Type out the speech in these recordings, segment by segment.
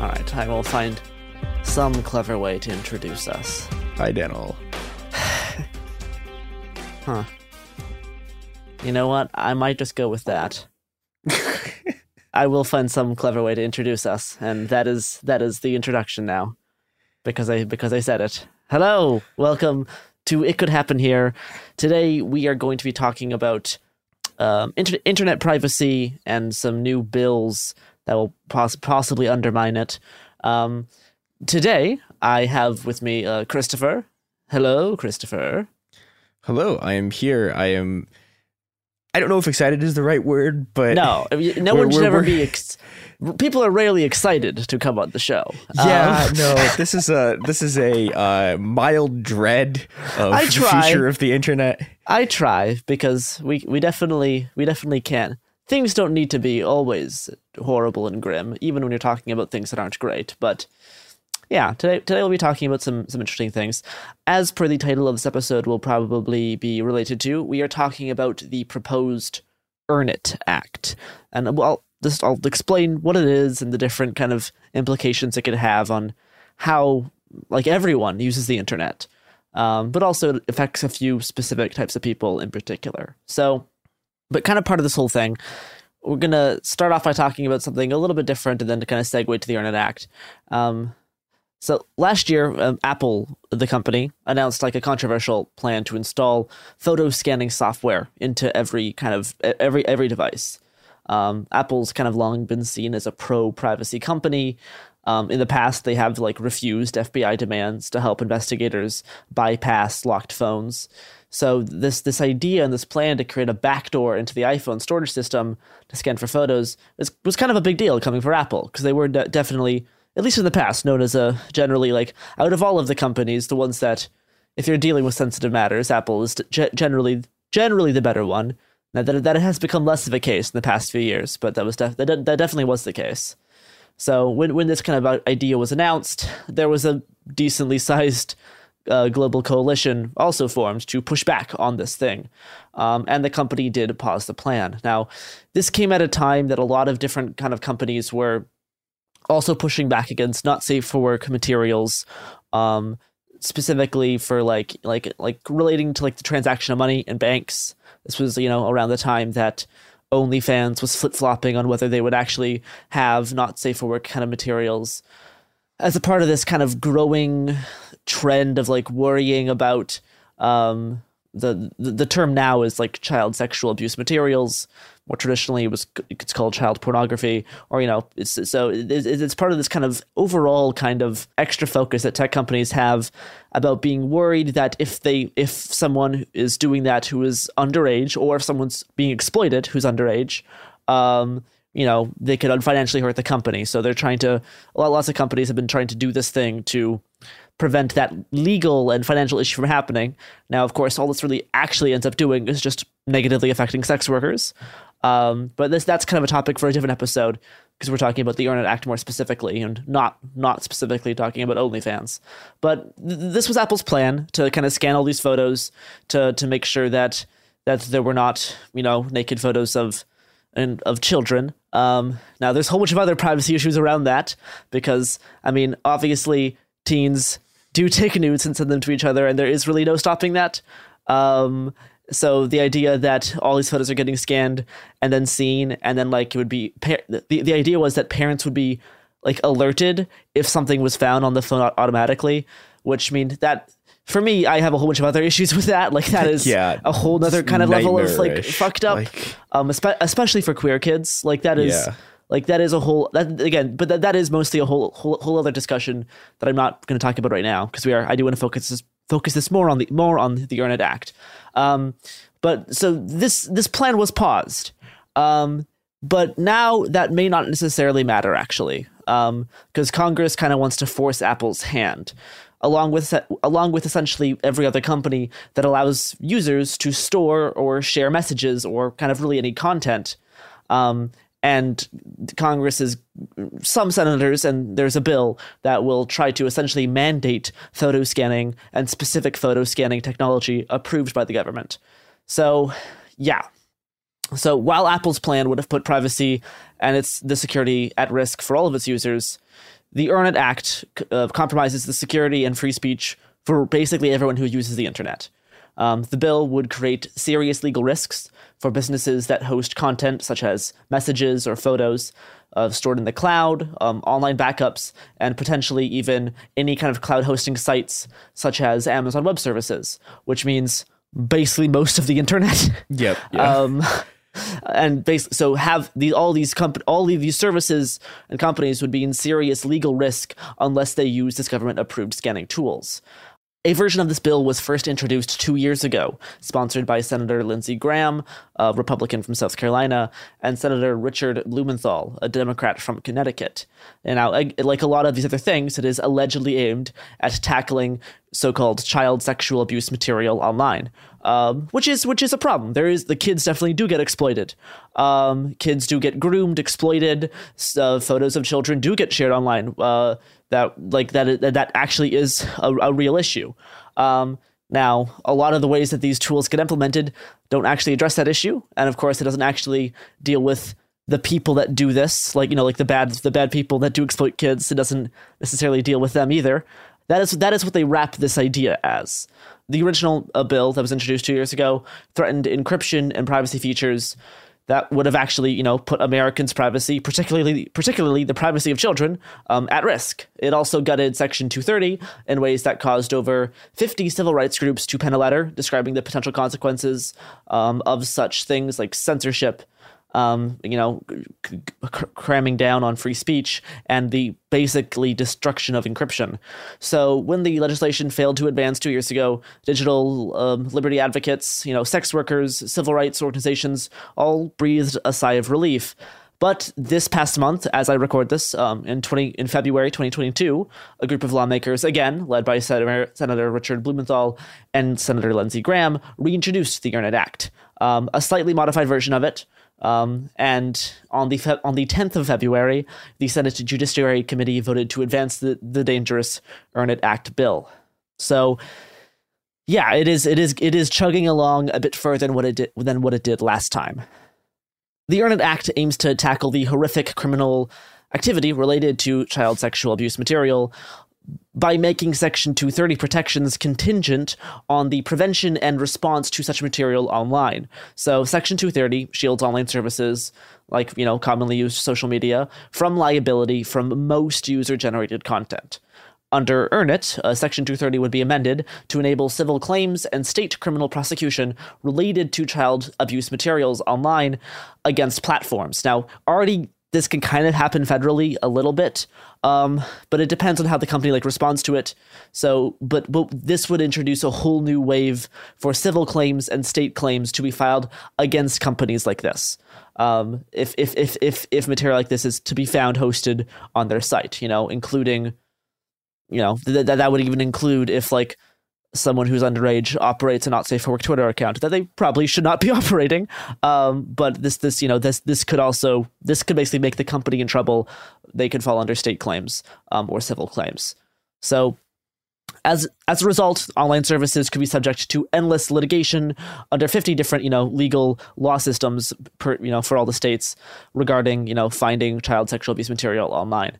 All right, I will find some clever way to introduce us. Hi, Daniel. Huh. You know what? I might just go with that. I will find some clever way to introduce us, and that is that is the introduction now, because I because I said it. Hello, welcome to It Could Happen Here. Today we are going to be talking about um, inter- internet privacy and some new bills that will poss- possibly undermine it. Um, today I have with me uh, Christopher. Hello, Christopher. Hello, I am here. I am. I don't know if excited is the right word, but No, no one should ever be. Ex- people are rarely excited to come on the show. yeah, Um, no. This is a this is a uh, mild dread of I the future of the internet. I try because we we definitely we definitely can. Things don't need to be always horrible and grim, even when you're talking about things that aren't great. But yeah, today today we'll be talking about some some interesting things. As per the title of this episode, will probably be related to. We are talking about the proposed Earn It Act, and well, just I'll explain what it is and the different kind of implications it could have on how like everyone uses the internet, um, but also it affects a few specific types of people in particular. So, but kind of part of this whole thing, we're gonna start off by talking about something a little bit different, and then to kind of segue to the Earn It Act. Um, so last year, um, Apple, the company, announced like a controversial plan to install photo scanning software into every kind of every every device. Um, Apple's kind of long been seen as a pro privacy company. Um, in the past, they have like refused FBI demands to help investigators bypass locked phones. So this this idea and this plan to create a backdoor into the iPhone storage system to scan for photos was, was kind of a big deal coming for Apple because they were de- definitely, at least in the past, known as a generally like out of all of the companies, the ones that if you're dealing with sensitive matters, Apple is ge- generally generally the better one. Now that that has become less of a case in the past few years, but that was def- that, that definitely was the case. So when when this kind of idea was announced, there was a decently sized uh, global coalition also formed to push back on this thing. Um, and the company did pause the plan. Now, this came at a time that a lot of different kind of companies were also pushing back against not safe for work materials, um, specifically for like like like relating to like the transaction of money in banks. This was you know around the time that OnlyFans was flip flopping on whether they would actually have not safe for work kind of materials as a part of this kind of growing trend of like worrying about um, the, the the term now is like child sexual abuse materials. More traditionally, it was it's called child pornography, or you know, it's so it's, it's part of this kind of overall kind of extra focus that tech companies have about being worried that if they if someone is doing that who is underage, or if someone's being exploited who's underage, um, you know, they could financially hurt the company. So they're trying to. A lot lots of companies have been trying to do this thing to prevent that legal and financial issue from happening. Now, of course, all this really actually ends up doing is just negatively affecting sex workers. Um, but this that's kind of a topic for a different episode because we're talking about the Earn It Act more specifically and not not specifically talking about OnlyFans. But th- this was Apple's plan to kind of scan all these photos to to make sure that that there were not you know naked photos of and of children. Um, now, there's a whole bunch of other privacy issues around that because I mean, obviously, teens do take nudes and send them to each other, and there is really no stopping that. Um, so the idea that all these photos are getting scanned and then seen, and then like it would be the the idea was that parents would be like alerted if something was found on the phone automatically, which means that for me, I have a whole bunch of other issues with that. Like that is yeah, a whole other kind of level of like fucked up, like, um, espe- especially for queer kids. Like that is. Yeah. Like that is a whole that again, but that, that is mostly a whole whole whole other discussion that I'm not going to talk about right now because we are I do want to focus this focus this more on the more on the Earn It Act. Um, but so this this plan was paused. Um, but now that may not necessarily matter actually, because um, Congress kind of wants to force Apple's hand, along with along with essentially every other company that allows users to store or share messages or kind of really any content. Um, and Congress is some senators, and there's a bill that will try to essentially mandate photo scanning and specific photo scanning technology approved by the government. So, yeah. So while Apple's plan would have put privacy and its the security at risk for all of its users, the Earn It Act uh, compromises the security and free speech for basically everyone who uses the internet. Um, the bill would create serious legal risks for businesses that host content such as messages or photos uh, stored in the cloud, um, online backups, and potentially even any kind of cloud hosting sites such as Amazon Web Services, which means basically most of the internet. Yep. Yeah. Um, and basically, so have the all these comp- all of these services and companies would be in serious legal risk unless they use this government approved scanning tools. A version of this bill was first introduced two years ago, sponsored by Senator Lindsey Graham, a Republican from South Carolina, and Senator Richard Blumenthal, a Democrat from Connecticut. And now, like a lot of these other things, it is allegedly aimed at tackling so-called child sexual abuse material online, um, which is which is a problem. There is the kids definitely do get exploited. Um, kids do get groomed, exploited. Uh, photos of children do get shared online. Uh, that like that that actually is a, a real issue. Um, now, a lot of the ways that these tools get implemented don't actually address that issue, and of course, it doesn't actually deal with the people that do this, like you know, like the bad the bad people that do exploit kids. It doesn't necessarily deal with them either. That is that is what they wrap this idea as. The original uh, bill that was introduced two years ago threatened encryption and privacy features that would have actually, you know, put Americans' privacy, particularly particularly the privacy of children, um, at risk. It also gutted Section 230 in ways that caused over 50 civil rights groups to pen a letter describing the potential consequences um, of such things like censorship um, you know, c- cramming down on free speech and the basically destruction of encryption. So when the legislation failed to advance two years ago, digital um, liberty advocates, you know, sex workers, civil rights organizations all breathed a sigh of relief. But this past month, as I record this, um, in twenty in February 2022, a group of lawmakers, again led by Senator, Senator Richard Blumenthal and Senator Lindsey Graham, reintroduced the It Act, um, a slightly modified version of it, um, and on the fe- on the 10th of February, the Senate Judiciary Committee voted to advance the, the dangerous Earn It Act bill. So yeah, it is it is it is chugging along a bit further than what it did than what it did last time. The Earn It Act aims to tackle the horrific criminal activity related to child sexual abuse material by making Section 230 protections contingent on the prevention and response to such material online. So, Section 230 shields online services, like, you know, commonly used social media, from liability from most user generated content. Under Earn It, uh, Section 230 would be amended to enable civil claims and state criminal prosecution related to child abuse materials online against platforms. Now, already this can kind of happen federally a little bit, um, but it depends on how the company like responds to it. So, but but this would introduce a whole new wave for civil claims and state claims to be filed against companies like this. Um, if if if if if material like this is to be found hosted on their site, you know, including you know th- that that would even include if like someone who's underage operates a not safe for work Twitter account that they probably should not be operating. Um, but this this you know this this could also this could basically make the company in trouble. They could fall under state claims um, or civil claims. So. As as a result, online services could be subject to endless litigation under 50 different, you know, legal law systems per, you know, for all the states regarding, you know, finding child sexual abuse material online.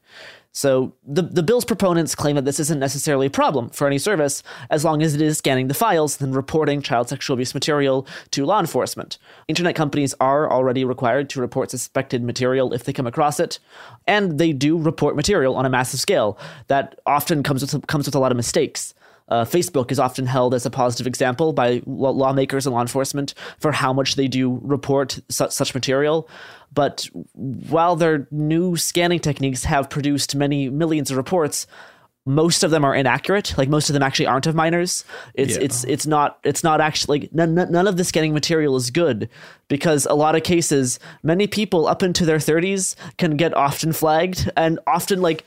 So the, the bill's proponents claim that this isn't necessarily a problem for any service as long as it is scanning the files and reporting child sexual abuse material to law enforcement. Internet companies are already required to report suspected material if they come across it, and they do report material on a massive scale that often comes with comes with a lot of mistakes. Uh, Facebook is often held as a positive example by lawmakers and law enforcement for how much they do report su- such material. But while their new scanning techniques have produced many millions of reports, most of them are inaccurate. Like most of them actually aren't of minors. It's yeah. it's it's not it's not actually like none, none of the scanning material is good because a lot of cases, many people up into their 30s can get often flagged and often like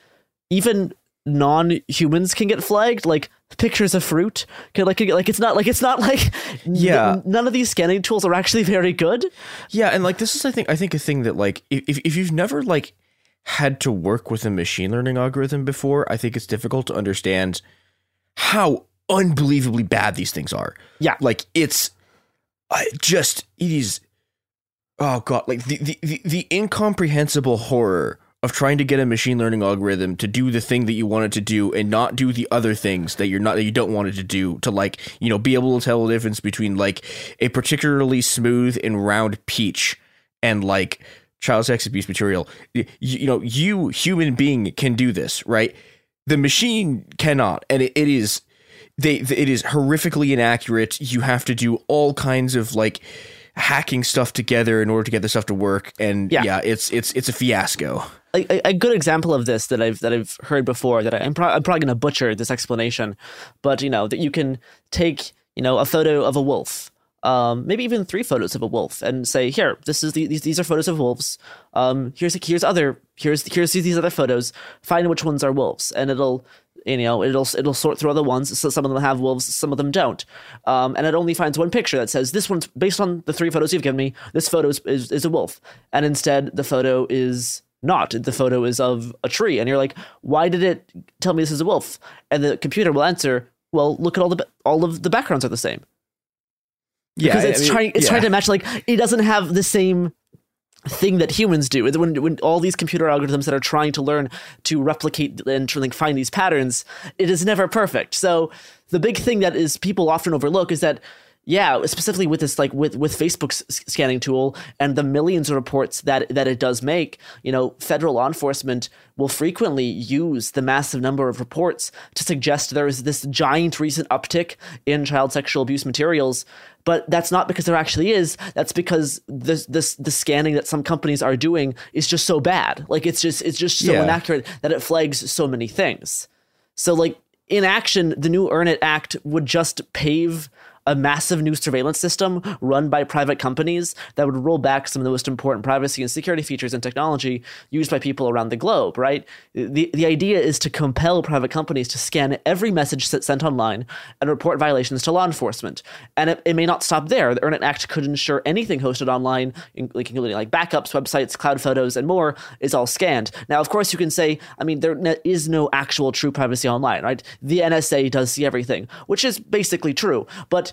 even non-humans can get flagged like pictures of fruit can like like it's not like it's not like yeah. n- none of these scanning tools are actually very good. Yeah and like this is i think i think a thing that like if, if you've never like had to work with a machine learning algorithm before i think it's difficult to understand how unbelievably bad these things are. Yeah. Like it's I just it is oh god like the the the, the incomprehensible horror of trying to get a machine learning algorithm to do the thing that you want it to do and not do the other things that you're not that you don't want it to do to like you know be able to tell the difference between like a particularly smooth and round peach and like child sex abuse material. You, you know you human being can do this right? The machine cannot and it, it is they it is horrifically inaccurate. You have to do all kinds of like hacking stuff together in order to get the stuff to work and yeah, yeah it's it's it's a fiasco a, a, good example of this that I've that I've heard before that I, am pro- I'm probably going to butcher this explanation, but you know that you can take you know a photo of a wolf, um, maybe even three photos of a wolf, and say here this is the, these these are photos of wolves. Um, here's here's other here's here's these other photos. Find which ones are wolves, and it'll you know it'll it'll sort through other ones so some of them have wolves some of them don't um, and it only finds one picture that says this one's based on the three photos you've given me this photo is, is, is a wolf and instead the photo is not. The photo is of a tree. And you're like, why did it tell me this is a wolf? And the computer will answer, well, look at all the all of the backgrounds are the same. Yeah, because it's I mean, trying it's yeah. trying to match like it doesn't have the same thing that humans do. When when all these computer algorithms that are trying to learn to replicate and to like find these patterns, it is never perfect. So the big thing that is people often overlook is that yeah, specifically with this, like with with Facebook's scanning tool and the millions of reports that that it does make, you know, federal law enforcement will frequently use the massive number of reports to suggest there is this giant recent uptick in child sexual abuse materials. But that's not because there actually is. That's because this this the scanning that some companies are doing is just so bad. Like it's just it's just so Yeah. inaccurate that it flags so many things. So like in action, the new Earn It Act would just pave a massive new surveillance system run by private companies that would roll back some of the most important privacy and security features and technology used by people around the globe, right? The, the idea is to compel private companies to scan every message that's sent online and report violations to law enforcement. And it, it may not stop there. The Earn It Act could ensure anything hosted online, including like backups, websites, cloud photos, and more, is all scanned. Now, of course, you can say, I mean, there is no actual true privacy online, right? The NSA does see everything, which is basically true. But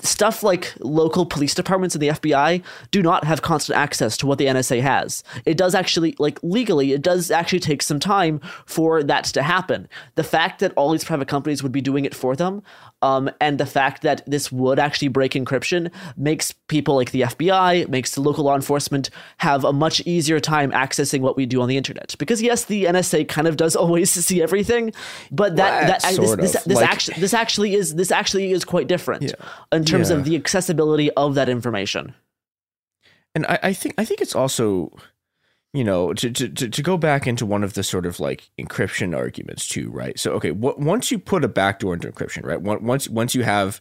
stuff like local police departments and the FBI do not have constant access to what the NSA has. It does actually, like legally, it does actually take some time for that to happen. The fact that all these private companies would be doing it for them, um, and the fact that this would actually break encryption makes people like the FBI, makes the local law enforcement have a much easier time accessing what we do on the internet. Because yes, the NSA kind of does always see everything, but that, Well, that this, sort this, this Like- actually this actually is this actually is quite different Yeah. in terms Yeah. of the accessibility of that information. and I, I think I think it's also, you know, to, to to to go back into one of the sort of like encryption arguments too, right? So okay, what, once you put a backdoor into encryption, right? Once once you have,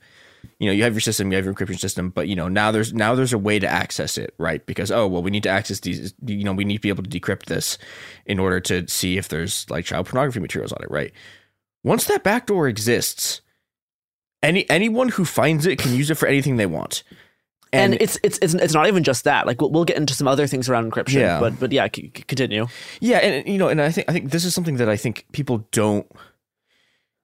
you know, you have your system, you have your encryption system, but you know now there's now there's a way to access it, right? Because oh well, we need to access these, you know, we need to be able to decrypt this in order to see if there's like child pornography materials on it, right? Once that backdoor exists, any anyone who finds it can use it for anything they want. And, it's, it's it's it's not even just that. Like we'll, we'll get into some other things around encryption. Yeah. But but yeah, c- c- continue. Yeah, and you know, and I think I think this is something that I think people don't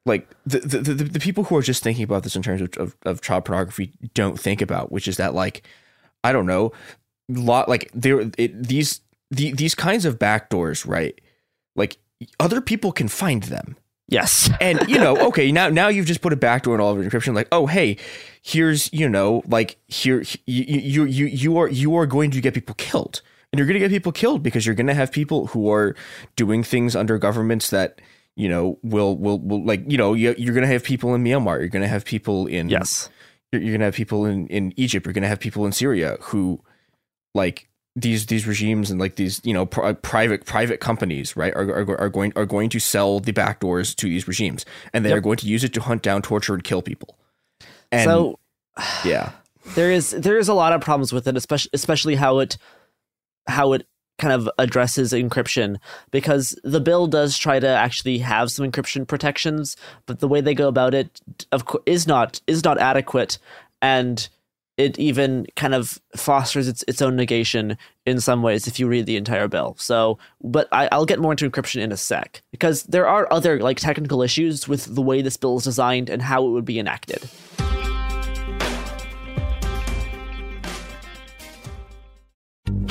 like the the, the, the people who are just thinking about this in terms of, of, of child pornography don't think about, which is that like I don't know, lot like there it, these the, these kinds of backdoors, right? Like other people can find them. Yes. And you know, okay, now now you've just put a backdoor in all of your encryption. Like, oh, hey, here's you know, like here you you you you are you are going to get people killed, and you're going to get people killed because you're going to have people who are doing things under governments that you know will will will like you know you, you're going to have people in Myanmar, you're going to have people in Yes. you're, you're going to have people in in Egypt, you're going to have people in Syria who like these these regimes and like these you know pri- private private companies right are, are, are going are going to sell the backdoors to these regimes. And they Yep. are going to use it to hunt down torture and kill people. And so yeah. there is there is a lot of problems with it, especially especially how it how it kind of addresses encryption. Because the bill does try to actually have some encryption protections, but the way they go about it of course is not is not adequate. And it even kind of fosters its its own negation in some ways if you read the entire bill. So, but I, I'll get more into encryption in a sec because there are other like technical issues with the way this bill is designed and how it would be enacted.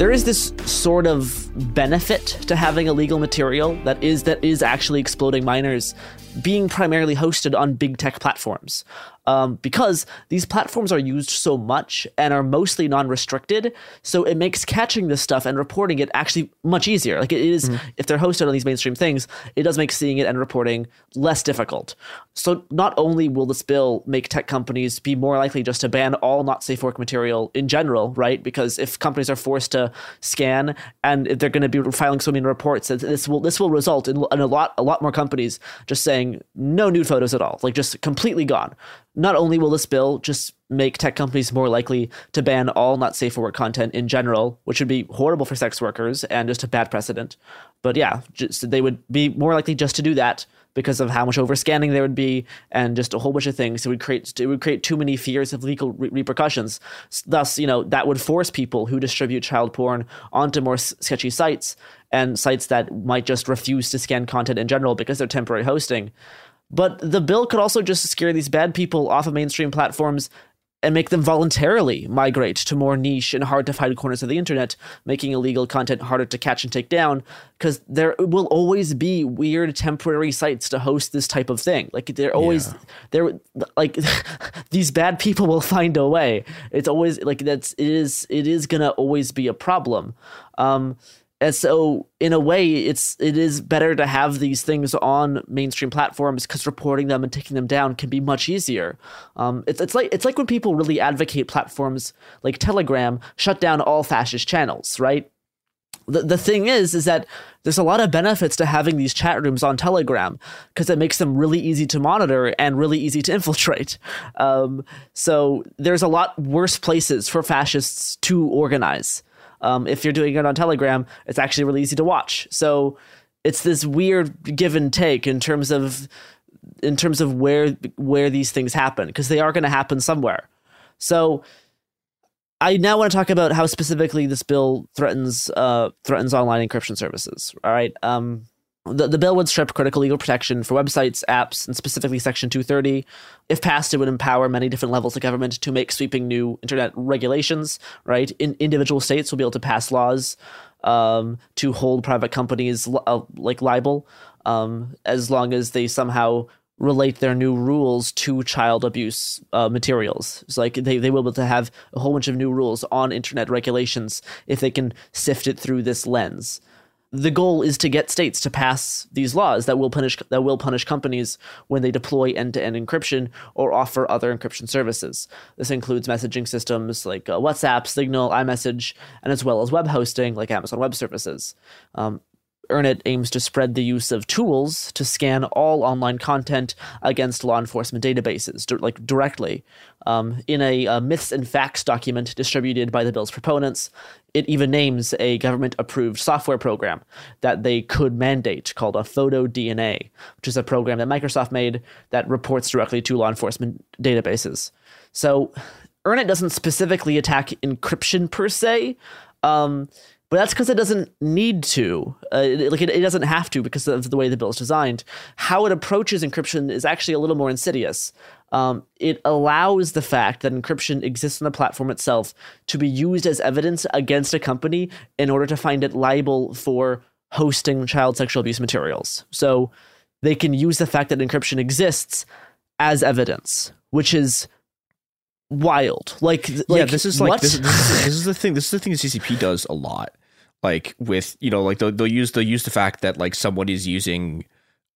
There is this sort of benefit to having illegal material that is that is actually exploding minors being primarily hosted on big tech platforms um, because these platforms are used so much and are mostly non-restricted so it makes catching this stuff and reporting it actually much easier. Like it is, mm-hmm. if they're hosted on these mainstream things it does make seeing it and reporting less difficult. So not only will this bill make tech companies be more likely just to ban all not safe work material in general right? Because if companies are forced to scan and they're going to be filing so many reports this will this will result in, in a lot a lot more companies just saying no nude photos at all like just completely gone not only will this bill just make tech companies more likely to ban all not safe for work content in general, which would be horrible for sex workers and just a bad precedent, but yeah, just, they would be more likely just to do that because of how much overscanning there would be and just a whole bunch of things. It would create it would create too many fears of legal re- repercussions. Thus, you know that would force people who distribute child porn onto more s- sketchy sites and sites that might just refuse to scan content in general because they're temporary hosting. But the bill could also just scare these bad people off of mainstream platforms and make them voluntarily migrate to more niche and hard to find corners of the internet, making illegal content harder to catch and take down. Because there will always be weird temporary sites to host this type of thing. Like they're always yeah. there. Like these bad people will find a way. It's always like that's it is it is gonna always be a problem. Um, and so in a way it's it is better to have these things on mainstream platforms because reporting them and taking them down can be much easier. Um, it's, it's like it's like when people really advocate platforms like telegram shut down all fascist channels right? The, the thing is is that there's a lot of benefits to having these chat rooms on telegram because it makes them really easy to monitor and really easy to infiltrate. Um, so there's a lot worse places for fascists to organize um, if you're doing it on Telegram, it's actually really easy to watch. So it's this weird give and take in terms of in terms of where where these things happen because they are going to happen somewhere. So I now want to talk about how specifically this bill threatens uh, threatens online encryption services. All right. Um, the, the bill would strip critical legal protection for websites, apps, and specifically Section 230. If passed, it would empower many different levels of government to make sweeping new internet regulations, right? In, individual states will be able to pass laws um, to hold private companies uh, like libel um, as long as they somehow relate their new rules to child abuse uh, materials. It's like they, they will be able to have a whole bunch of new rules on internet regulations if they can sift it through this lens the goal is to get states to pass these laws that will punish that will punish companies when they deploy end-to-end encryption or offer other encryption services. This includes messaging systems like uh, WhatsApp, Signal, iMessage, and as well as web hosting like Amazon Web Services. Um, EarnIt aims to spread the use of tools to scan all online content against law enforcement databases, like directly. Um, in a, a, myths and facts document distributed by the bill's proponents, it even names a government approved software program that they could mandate called a PhotoDNA, which is a program that Microsoft made that reports directly to law enforcement databases. So, EarnIt doesn't specifically attack encryption per se. Um, but that's because it doesn't need to. Uh, it, like it, it, doesn't have to because of the way the bill is designed. How it approaches encryption is actually a little more insidious. Um, it allows the fact that encryption exists on the platform itself to be used as evidence against a company in order to find it liable for hosting child sexual abuse materials. So they can use the fact that encryption exists as evidence, which is wild. Like, like yeah, this is like this, this, is, this is the thing. This is the thing that CCP does a lot. Like with you know, like they'll, they'll use they'll use the fact that like someone is using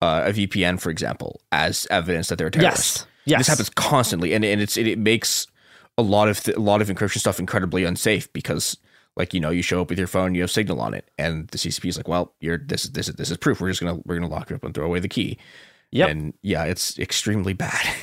uh, a VPN, for example, as evidence that they're a terrorist. Yes. Yes. This happens constantly, and and it's it, it makes a lot of th- a lot of encryption stuff incredibly unsafe because like you know you show up with your phone, you have signal on it, and the CCP is like, well, you're this is this is this is proof. We're just gonna we're gonna lock you up and throw away the key. Yep. And yeah, it's extremely bad.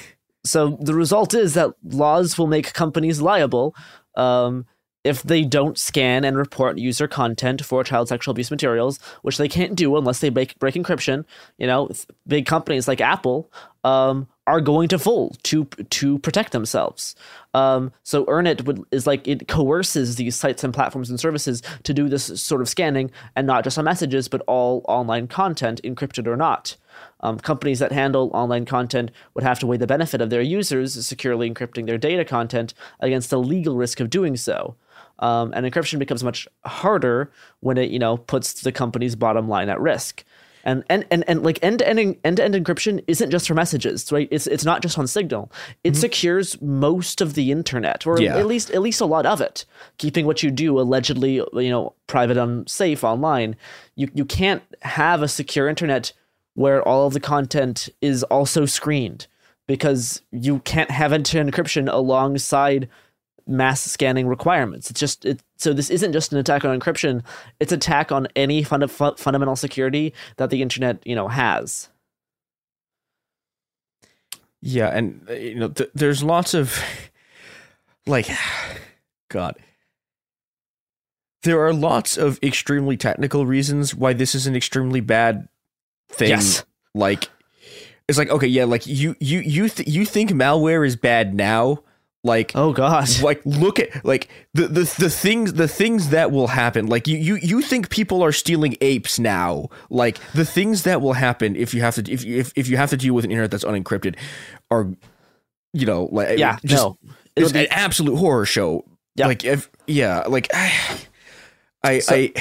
So the result is that laws will make companies liable um, if they don't scan and report user content for child sexual abuse materials, which they can't do unless they break, break encryption. You know, big companies like Apple um, are going to fold to to protect themselves. Um, so Earnit would is like it coerces these sites and platforms and services to do this sort of scanning, and not just on messages, but all online content, encrypted or not. Um, companies that handle online content would have to weigh the benefit of their users securely encrypting their data content against the legal risk of doing so. Um, and encryption becomes much harder when it, you know, puts the company's bottom line at risk. And and, and, and like end to end end to end encryption isn't just for messages, right? It's it's not just on Signal. It secures most of the internet, or Yeah. at least at least a lot of it, keeping what you do allegedly, you know, private and safe online. You you can't have a secure internet where all of the content is also screened because you can't have end-to-end encryption alongside mass scanning requirements. It's just it, so this isn't just an attack on encryption; it's attack on any funda- fu- fundamental security that the internet you know has. Yeah, and uh, you know, th- there's lots of like, God, there are lots of extremely technical reasons why this is an extremely bad thing. Yes. Like, it's like okay, yeah, like you you you th- you think malware is bad now, like Oh God! like look at like the, the the things the things that will happen like you you you think people are stealing apes now like the things that will happen if you have to if you if, if you have to deal with an internet that's unencrypted are you know like Yeah, just, no. it's an absolute horror show Yeah. like if yeah like i i, I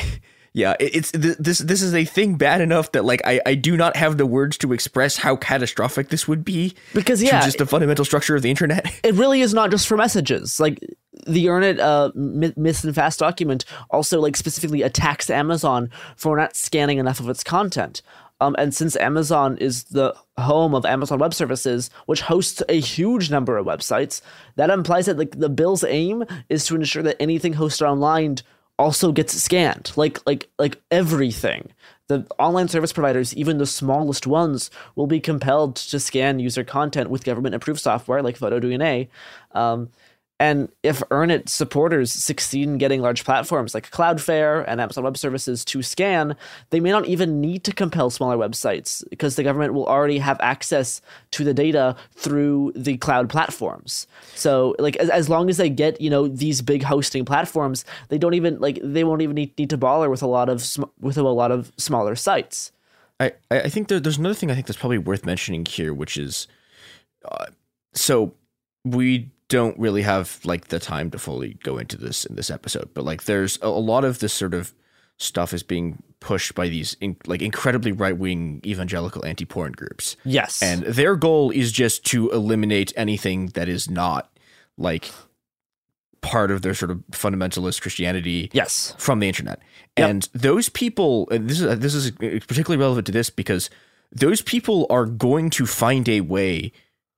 yeah it's this this is a thing bad enough that like I, I do not have the words to express how catastrophic this would be Because, yeah, just the fundamental structure of the internet it really is not just for messages. Like the Earnit uh, Myths and Facts document also like specifically attacks Amazon for not scanning enough of its content. Um, and since Amazon is the home of Amazon Web Services, which hosts a huge number of websites, that implies that like the bill's aim is to ensure that anything hosted online also gets scanned. Like like like everything. The online service providers, even the smallest ones, will be compelled to scan user content with government approved software like PhotoDNA. Um, and if Earnit supporters succeed in getting large platforms like Cloudflare and Amazon Web Services to scan, they may not even need to compel smaller websites because the government will already have access to the data through the cloud platforms. So, like, as, as long as they get you know these big hosting platforms, they don't even like they won't even need, need to bother with a lot of sm- with a lot of smaller sites. I, I think there, there's another thing I think that's probably worth mentioning here, which is, uh, so we don't really have like the time to fully go into this in this episode, but like there's a, a lot of this sort of stuff is being pushed by these in, like incredibly right wing evangelical anti porn groups, Yes, and their goal is just to eliminate anything that is not like part of their sort of fundamentalist Christianity yes, from the internet. Yep. And those people, and this is uh, this is particularly relevant to this because those people are going to find a way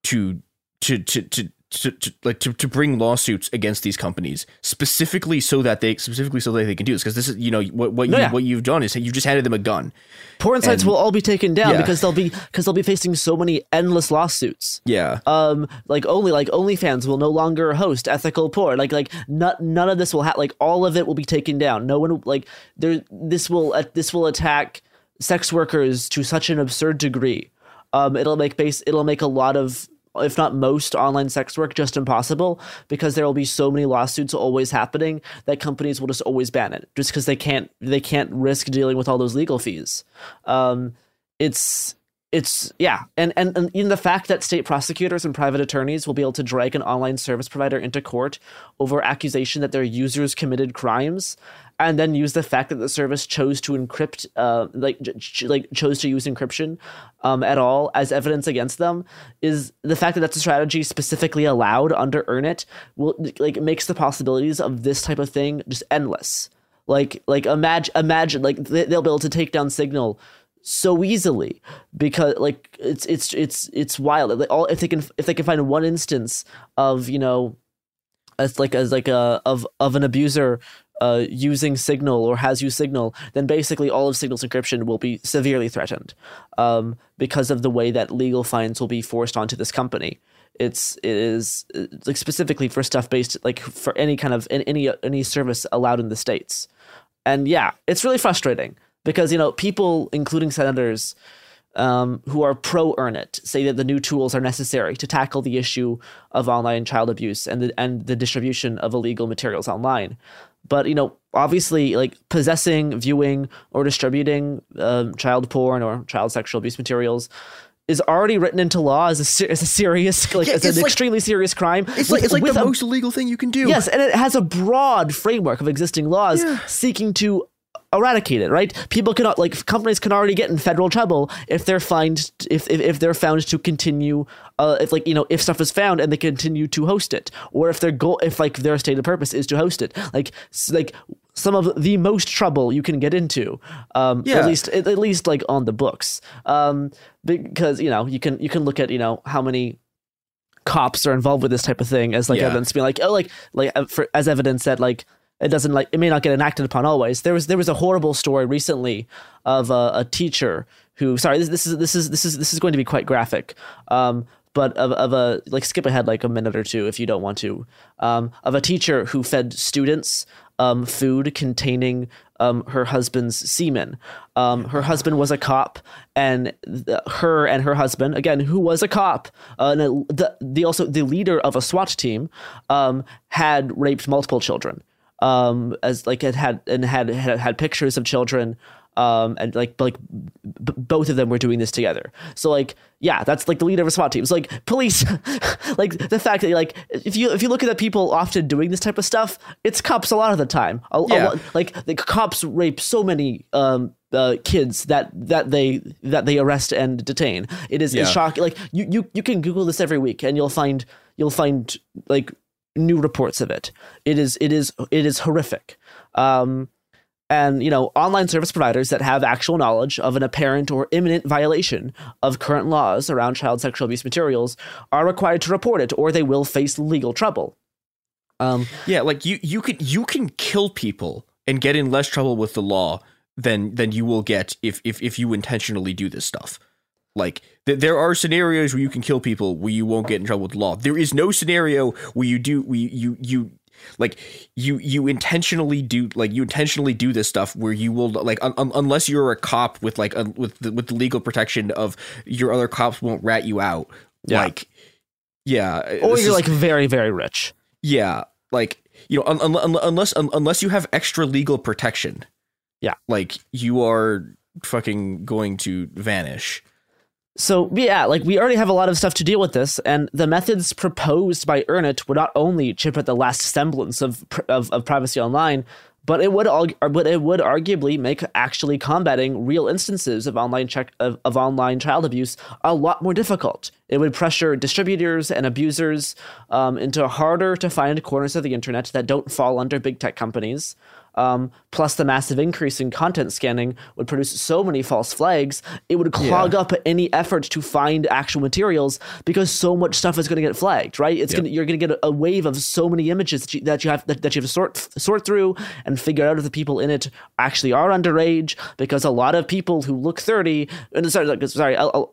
to to to to. To, to like to, to bring lawsuits against these companies specifically so that they specifically so that they can do this because this is you know what what you Yeah. what you've done is you've just handed them a gun porn sites And- will all be taken down Yeah. because they'll be because they'll be facing so many endless lawsuits. yeah um like only like OnlyFans will no longer host ethical porn. Like like none none of this will have like all of it will be taken down. No one like there this will uh, this will attack sex workers to such an absurd degree. Um, it'll make base it'll make a lot of if not most online sex work just impossible because there will be so many lawsuits always happening that companies will just always ban it just because they can't they can't risk dealing with all those legal fees. Um, it's it's yeah. And, and and in the fact that state prosecutors and private attorneys will be able to drag an online service provider into court over accusation that their users committed crimes and then use the fact that the service chose to encrypt uh, like ch- like chose to use encryption um, at all as evidence against them is the fact that that's a strategy specifically allowed under earn it will like makes the possibilities of this type of thing just endless. Like like imagine imagine like they'll be able to take down signal so easily because like it's it's it's it's wild. Like all if they can if they can find one instance of you know as like as like a of of an abuser uh, using Signal or has used Signal, then basically all of Signal's encryption will be severely threatened um, because of the way that legal fines will be forced onto this company. It's it is it's like specifically for stuff based like for any kind of any any service allowed in the states, and yeah, it's really frustrating because you know people, including senators, um, who are pro earn it say that the new tools are necessary to tackle the issue of online child abuse and the, and the distribution of illegal materials online. But you know, obviously, like possessing, viewing, or distributing um, child porn or child sexual abuse materials is already written into law as a, as a serious, like yeah, as an like, extremely serious crime. It's with, like it's like the a, most illegal thing you can do. Yes, and it has a broad framework of existing laws yeah. seeking to eradicate it, right? People cannot like companies can already get in federal trouble if they're fined if if, if they're found to continue uh, if like you know if stuff is found and they continue to host it or if their goal if like their stated purpose is to host it like like some of the most trouble you can get into um yeah. at least at, at least like on the books um because you know you can you can look at you know how many cops are involved with this type of thing as like yeah. evidence being like oh like like uh, for, as evidence that like it doesn't like it may not get enacted upon always. There was there was a horrible story recently of a, a teacher who sorry this, this is this is this is this is going to be quite graphic. Um, but of, of a like skip ahead like a minute or two if you don't want to um, of a teacher who fed students um, food containing um, her husband's semen. Um, her husband was a cop, and th- her and her husband, again, who was a cop, uh, the, the also the leader of a SWAT team, um, had raped multiple children um, as like it had and had had, had pictures of children um, and like like b- both of them were doing this together. So like yeah, that's like the leader of a SWAT team. It's like police, like the fact that like if you if you look at the people often doing this type of stuff, it's cops a lot of the time. A, yeah. A, like the cops rape so many um, uh, kids that that they that they arrest and detain. It is yeah. shocking. Like you you you can Google this every week and you'll find you'll find like new reports of it. It is it is it is horrific. Um, and you know, online service providers that have actual knowledge of an apparent or imminent violation of current laws around child sexual abuse materials are required to report it, or they will face legal trouble. Um, yeah, like you you can you can kill people and get in less trouble with the law than than you will get if if if you intentionally do this stuff. Like th- there are scenarios where you can kill people where you won't get in trouble with the law. There is no scenario where you do we you you like you you intentionally do like you intentionally do this stuff where you will like un- un- unless you're a cop with like un- with the, with the legal protection of your other cops won't rat you out. Yeah. Like yeah, or you're is, like very very rich. Yeah, like you know un- un- unless unless you have extra legal protection. Yeah, like you are fucking going to vanish. So yeah, like we already have a lot of stuff to deal with this, and the methods proposed by Earn It would not only chip at the last semblance of of, of privacy online, but it would but it would arguably make actually combating real instances of online check of, of online child abuse a lot more difficult. It would pressure distributors and abusers um, into harder to find corners of the internet that don't fall under big tech companies um, plus the massive increase in content scanning would produce so many false flags, it would clog yeah. up any effort to find actual materials because so much stuff is going to get flagged, right? It's yep. gonna, you're going to get a, wave of so many images that you, that you have that, that, you have to sort sort through and figure out if the people in it actually are underage because a lot of people who look 30 and sorry, like, sorry a, a,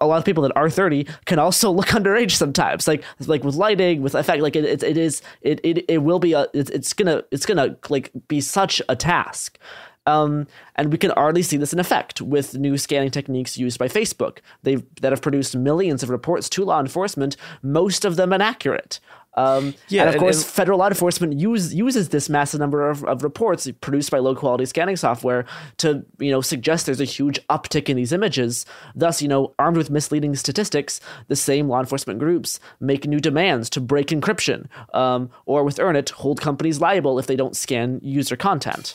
a, lot of people that are 30 can also look underage sometimes like like with lighting with effect like it, it, it is it, it, it will be a it, it's gonna it's gonna like be such a task. Um, and we can already see this in effect with new scanning techniques used by Facebook. They've that have produced millions of reports to law enforcement, most of them inaccurate. Um, Yeah, and of and- course, and- federal law enforcement use, uses this massive number of, of reports produced by low quality scanning software to you know suggest there's a huge uptick in these images. Thus, you know, armed with misleading statistics, the same law enforcement groups make new demands to break encryption, um, or with Earn It, hold companies liable if they don't scan user content.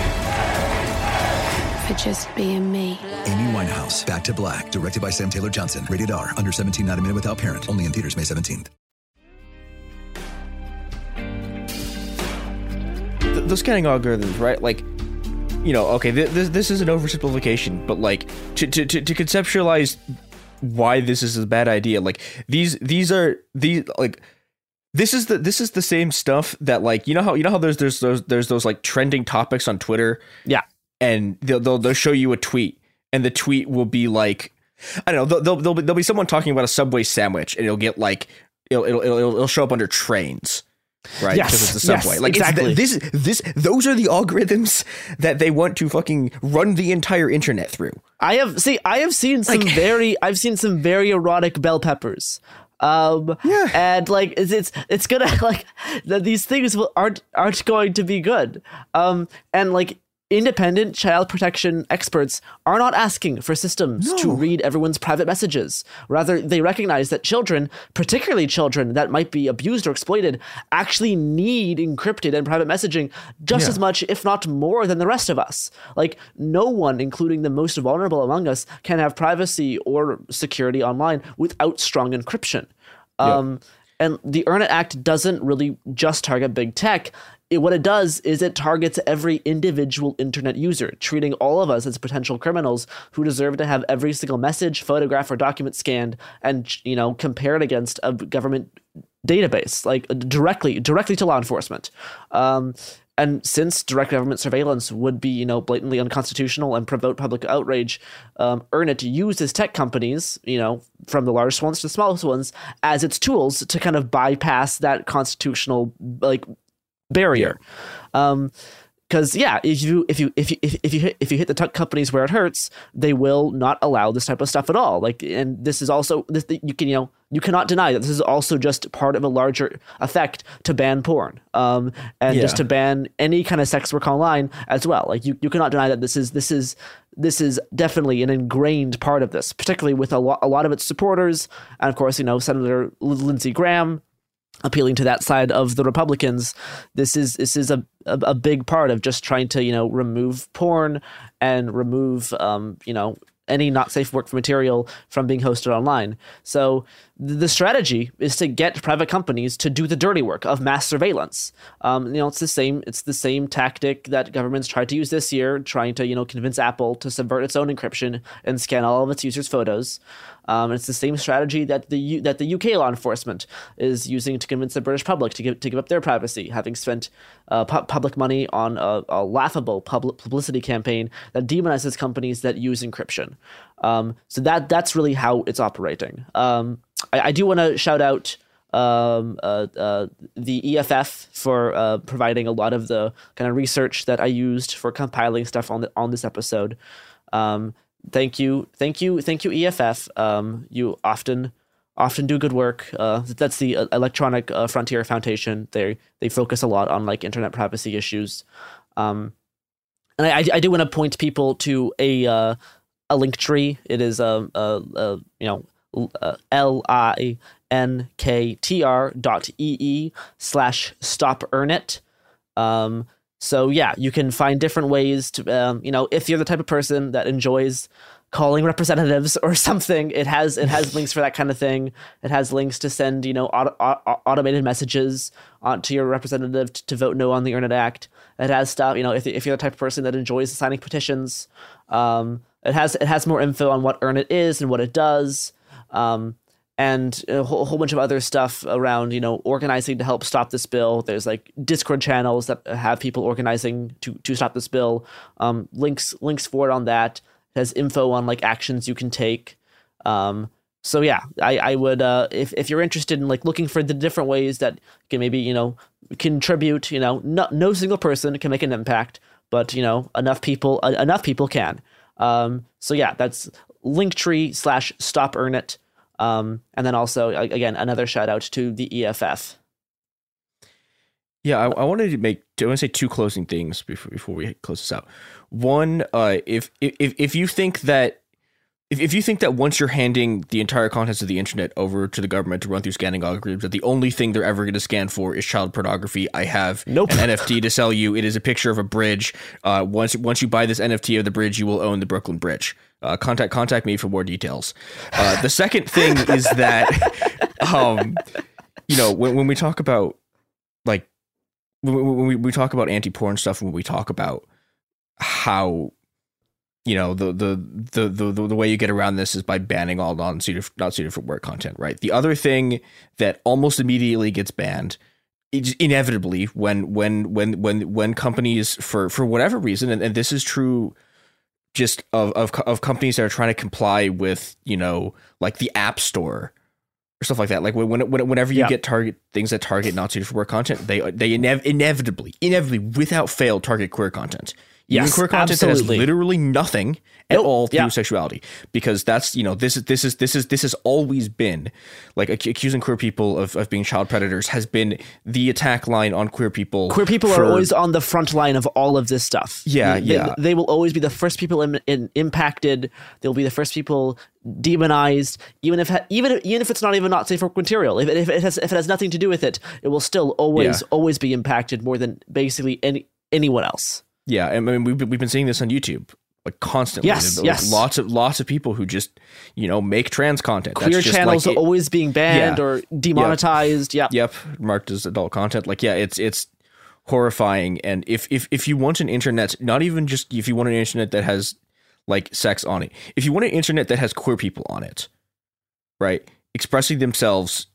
for just being me. Amy Winehouse, Back to Black, directed by Sam Taylor Johnson. Rated R, under 17, not a minute without parent. Only in theaters May 17th. th- those scanning algorithms, right? Like, you know, okay, th- this this is an oversimplification, but like to, to to to conceptualize why this is a bad idea. Like these these are these like this is the this is the same stuff that like you know how you know how there's there's those there's those like trending topics on Twitter. Yeah. And they'll they'll, they'll show you a tweet, and the tweet will be like. I don't know. They'll, there'll, be, there'll be someone talking about a Subway sandwich, and it'll get like it'll it'll it'll, it'll show up under trains, right? Yes, because it's the yes, Subway. like exactly. this this those are the algorithms that they want to fucking run the entire internet through. I have see I have seen some Like- very I've seen some very erotic bell peppers. Um Yeah. and like it's it's, it's gonna like that these things will, aren't aren't going to be good. Um and like independent child protection experts are not asking for systems to read everyone's private messages. Rather, they recognize that children, particularly children that might be abused or exploited, actually need encrypted and private messaging just Yeah. as much, if not more, than the rest of us. Like, no one, including the most vulnerable among us, can have privacy or security online without strong encryption. Um, And the Earn It Act doesn't really just target big tech. It, what it does is it targets every individual internet user, treating all of us as potential criminals who deserve to have every single message, photograph, or document scanned and you know compared against a government database, like directly directly to law enforcement. Um, and since direct government surveillance would be, you know, blatantly unconstitutional and provoke public outrage, um, uses tech companies, you know, from the largest ones to the smallest ones, as its tools to kind of bypass that constitutional like barrier. Um, because yeah, if you if you if you if, if you hit if you hit the tech companies where it hurts, they will not allow this type of stuff at all. Like, and this is also this you can you know you cannot deny that this is also just part of a larger effect to ban porn, um, and just to ban any kind of sex work online as well. Like you you cannot deny that this is this is this is definitely an ingrained part of this, particularly with a lot a lot of its supporters, and of course you know Senator Lindsey Graham appealing to that side of the Republicans, this is this is a, a, a big part of just trying to you know remove porn and remove um, you know any not safe work for material from being hosted online. So the strategy is to get private companies to do the dirty work of mass surveillance. Um, you know, it's the same. It's the same tactic that governments tried to use this year, trying to you know convince Apple to subvert its own encryption and scan all of its users' photos. Um, it's the same strategy that the U- that the UK law enforcement is using to convince the British public to give to give up their privacy, having spent uh, pu- public money on a, a laughable public publicity campaign that demonizes companies that use encryption. Um, so that that's really how it's operating. Um, I, I, do want to shout out um, uh, uh, the EFF for uh, providing a lot of the kind of research that I used for compiling stuff on the, on this episode. Um, thank you, thank you, thank you, EFF. Um, you often often do good work. Uh, that's the uh, Electronic uh, Frontier Foundation. They they focus a lot on like internet privacy issues. Um, and I, I do want to point people to a a link tree. It is a, a, a you know uh, L I N K T R dot E E slash stop earn it. Um, so yeah, you can find different ways to, um, you know, if you're the type of person that enjoys calling representatives or something, it has it has links for that kind of thing. It has links to send, you know, auto, auto, automated messages to your representative to, to, vote no on the Earn It Act. It has stuff, you know, if, if you're the type of person that enjoys signing petitions, um, it has it has more info on what Earn It is and what it does. Um, and a whole, whole, bunch of other stuff around you know organizing to help stop this bill. There's like discord channels that have people organizing to to stop this bill. Um, links links for it on that. It has info on like actions you can take. Um, so yeah i i would uh, if, if you're interested in like looking for the different ways that can maybe you know contribute you know no, no single person can make an impact but you know enough people uh, enough people can um, so yeah that's linktree slash stop earn it um, and then also, again, another shout out to the EFF. Yeah, I, I wanted to make. I want to say two closing things before before we close this out. One, uh, if if if you think that if, if you think that once you're handing the entire contents of the internet over to the government to run through scanning algorithms, that the only thing they're ever going to scan for is child pornography, I have nope. an NFT to sell you. It is a picture of a bridge. Uh, once once you buy this NFT of the bridge, you will own the Brooklyn Bridge. Uh, contact contact me for more details. Uh, the second thing is that, um, you know, when when we talk about like when we, we talk about anti porn stuff, when we talk about how you know the, the the the the way you get around this is by banning all non suited not suited for work content right the other thing that almost immediately gets banned inevitably when when when when when companies for for whatever reason and, and this is true just of, of of companies that are trying to comply with you know like the app store or stuff like that like when, when whenever you yeah. get target things that target not suited for work content they they inev- inevitably inevitably without fail target queer content Yes, queer content absolutely. that has literally nothing at nope. all to yeah. do with sexuality, because that's you know this is this is this is this has always been like accusing queer people of, of being child predators has been the attack line on queer people. Queer people for, are always on the front line of all of this stuff. Yeah, they, yeah. They, they will always be the first people in, in, impacted. They'll be the first people demonized, even if even even if it's not even not safe material. If it, if it has if it has nothing to do with it, it will still always yeah. always be impacted more than basically any anyone else. Yeah, I mean we've we've been seeing this on YouTube like constantly. Yes, like, yes. Lots of lots of people who just you know make trans content. Queer channels like, it, always being banned yeah, or demonetized. Yep. yep, marked as adult content. Like yeah, it's it's horrifying. And if if if you want an internet, not even just if you want an internet that has like sex on it, if you want an internet that has queer people on it, right, expressing themselves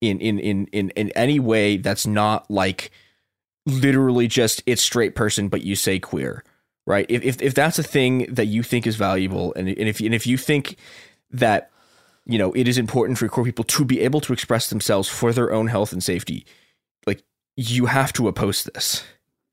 in in in in in any way that's not like literally just it's straight person, but you say queer, right? If if, if that's a thing that you think is valuable, and, and if and if you think that you know it is important for queer people to be able to express themselves for their own health and safety, like you have to oppose this.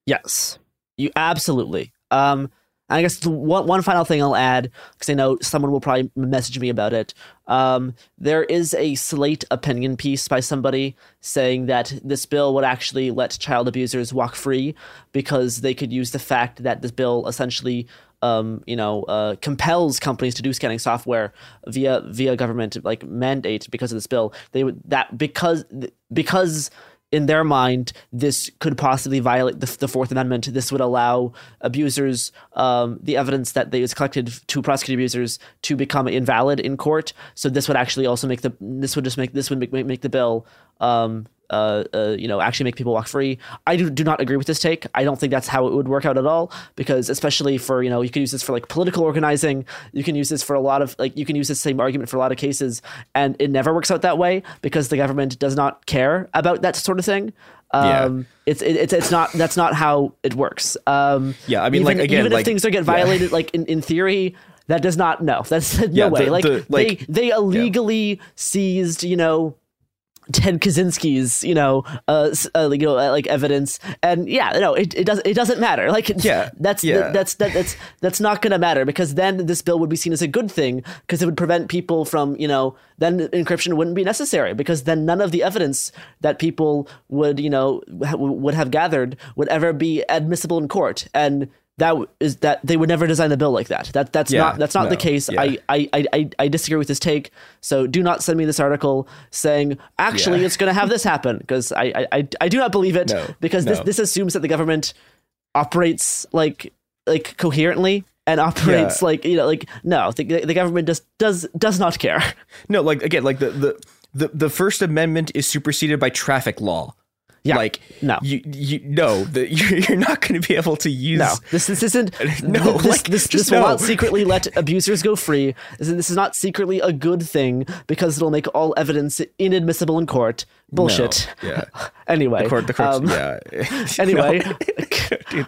Yes, you absolutely. Um, I guess one, one final thing I'll add, because I know someone will probably message me about it. Um, there is a Slate opinion piece by somebody saying that this bill would actually let child abusers walk free because they could use the fact that this bill essentially um, you know, uh, compels companies to do scanning software via via government like mandate because of this bill. They would that because because in their mind, this could possibly violate the, the Fourth Amendment. This would allow abusers um, the evidence that they was collected to prosecute abusers to become invalid in court. So this would actually also make the this would just make this would make, make the bill um, uh, uh, you know, actually make people walk free. I do, do not agree with this take. I don't think that's how it would work out at all. Because especially for you know, you can use this for like political organizing. You can use this for a lot of like you can use this same argument for a lot of cases, and it never works out that way because the government does not care about that sort of thing. Um, yeah. it's it, it's it's not that's not how it works. Um, yeah, I mean, even, like again, even like, if things are get violated, yeah. like in, in theory, that does not no that's no yeah, way the, like, the, like, they they illegally yeah. seized you know Ted Kaczynski's, you know, uh, uh, you know, uh, like evidence, and yeah, no, it, it doesn't it doesn't matter. Like, yeah, that's yeah. that's that, that's that's not going to matter because then this bill would be seen as a good thing because it would prevent people from, you know, then encryption wouldn't be necessary because then none of the evidence that people would, you know, would have gathered would ever be admissible in court, and that is that they would never design the bill like that. That that's yeah, not that's not no, the case. Yeah. I, I, I I disagree with this take. So do not send me this article saying actually yeah. it's going to have this happen because I, I I do not believe it no, because no. this this assumes that the government operates like like coherently and operates like you know like no the, the government just does does not care. No, like again like the the the, the First Amendment is superseded by traffic law. Yeah. Like no, you you no, the, you're, you're not going to be able to use. No, this this isn't. no, this like, this, this no. will not secretly let abusers go free. This is, this is not secretly a good thing because it'll make all evidence inadmissible in court. Bullshit. No, yeah. anyway, the court, the courts, um, yeah. anyway,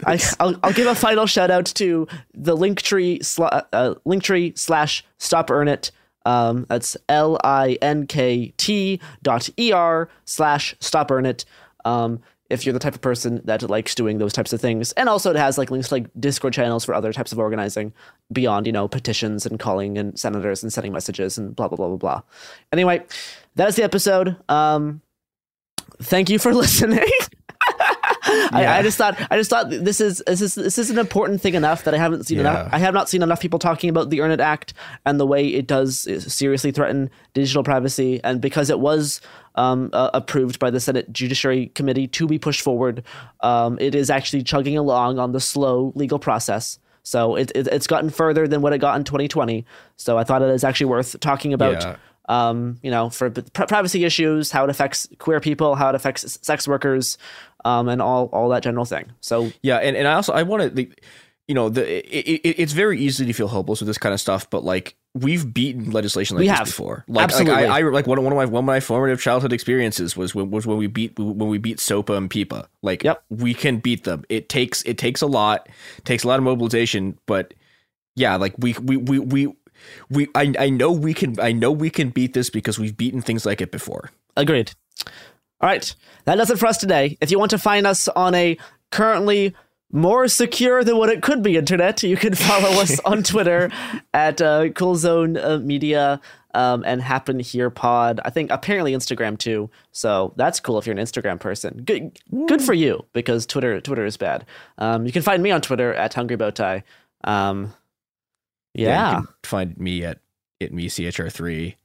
I, will I'll give a final shout out to the Linktree sl- uh, Linktree slash Stop Earn It. Um, that's L I N K T dot E R slash Stop Earn It. Um, if you're the type of person that likes doing those types of things. And also it has like links to like Discord channels for other types of organizing beyond, you know, petitions and calling and senators and sending messages and blah blah blah blah blah. Anyway, that is the episode. Um thank you for listening. I, I, just thought I just thought this is this is this is an important thing enough that I haven't seen enough. I have not seen enough people talking about the Earn It Act and the way it does seriously threaten digital privacy. And because it was um, uh, approved by the Senate Judiciary Committee to be pushed forward, um, it is actually chugging along on the slow legal process. So it, it, it's gotten further than what it got in 2020. So I thought it is actually worth talking about. Yeah. Um, you know, for privacy issues, how it affects queer people, how it affects sex workers, um, and all all that general thing. So yeah, and, and I also I want to, you know, the it, it, it's very easy to feel hopeless with this kind of stuff, but like we've beaten legislation like we this have. before. Like, Absolutely. like I, I like one, one of my one of my formative childhood experiences was when was when we beat when we beat SOPA and PIPA. Like yep. we can beat them. It takes it takes a lot, takes a lot of mobilization, but yeah, like we we we we we I, I know we can I know we can beat this because we've beaten things like it before. Agreed. All right, that does it for us today. If you want to find us on a currently more secure than what it could be internet, you can follow us on Twitter at uh, Cool Zone uh, Media um, and Happen Here Pod. I think apparently Instagram too. So that's cool if you're an Instagram person. Good, good for you because Twitter Twitter is bad. Um, you can find me on Twitter at Hungry Bowtie. Um, yeah, yeah you can find me at it me chr3.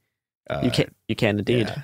Uh, you can you can indeed. Yeah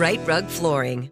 Rite Rug Flooring.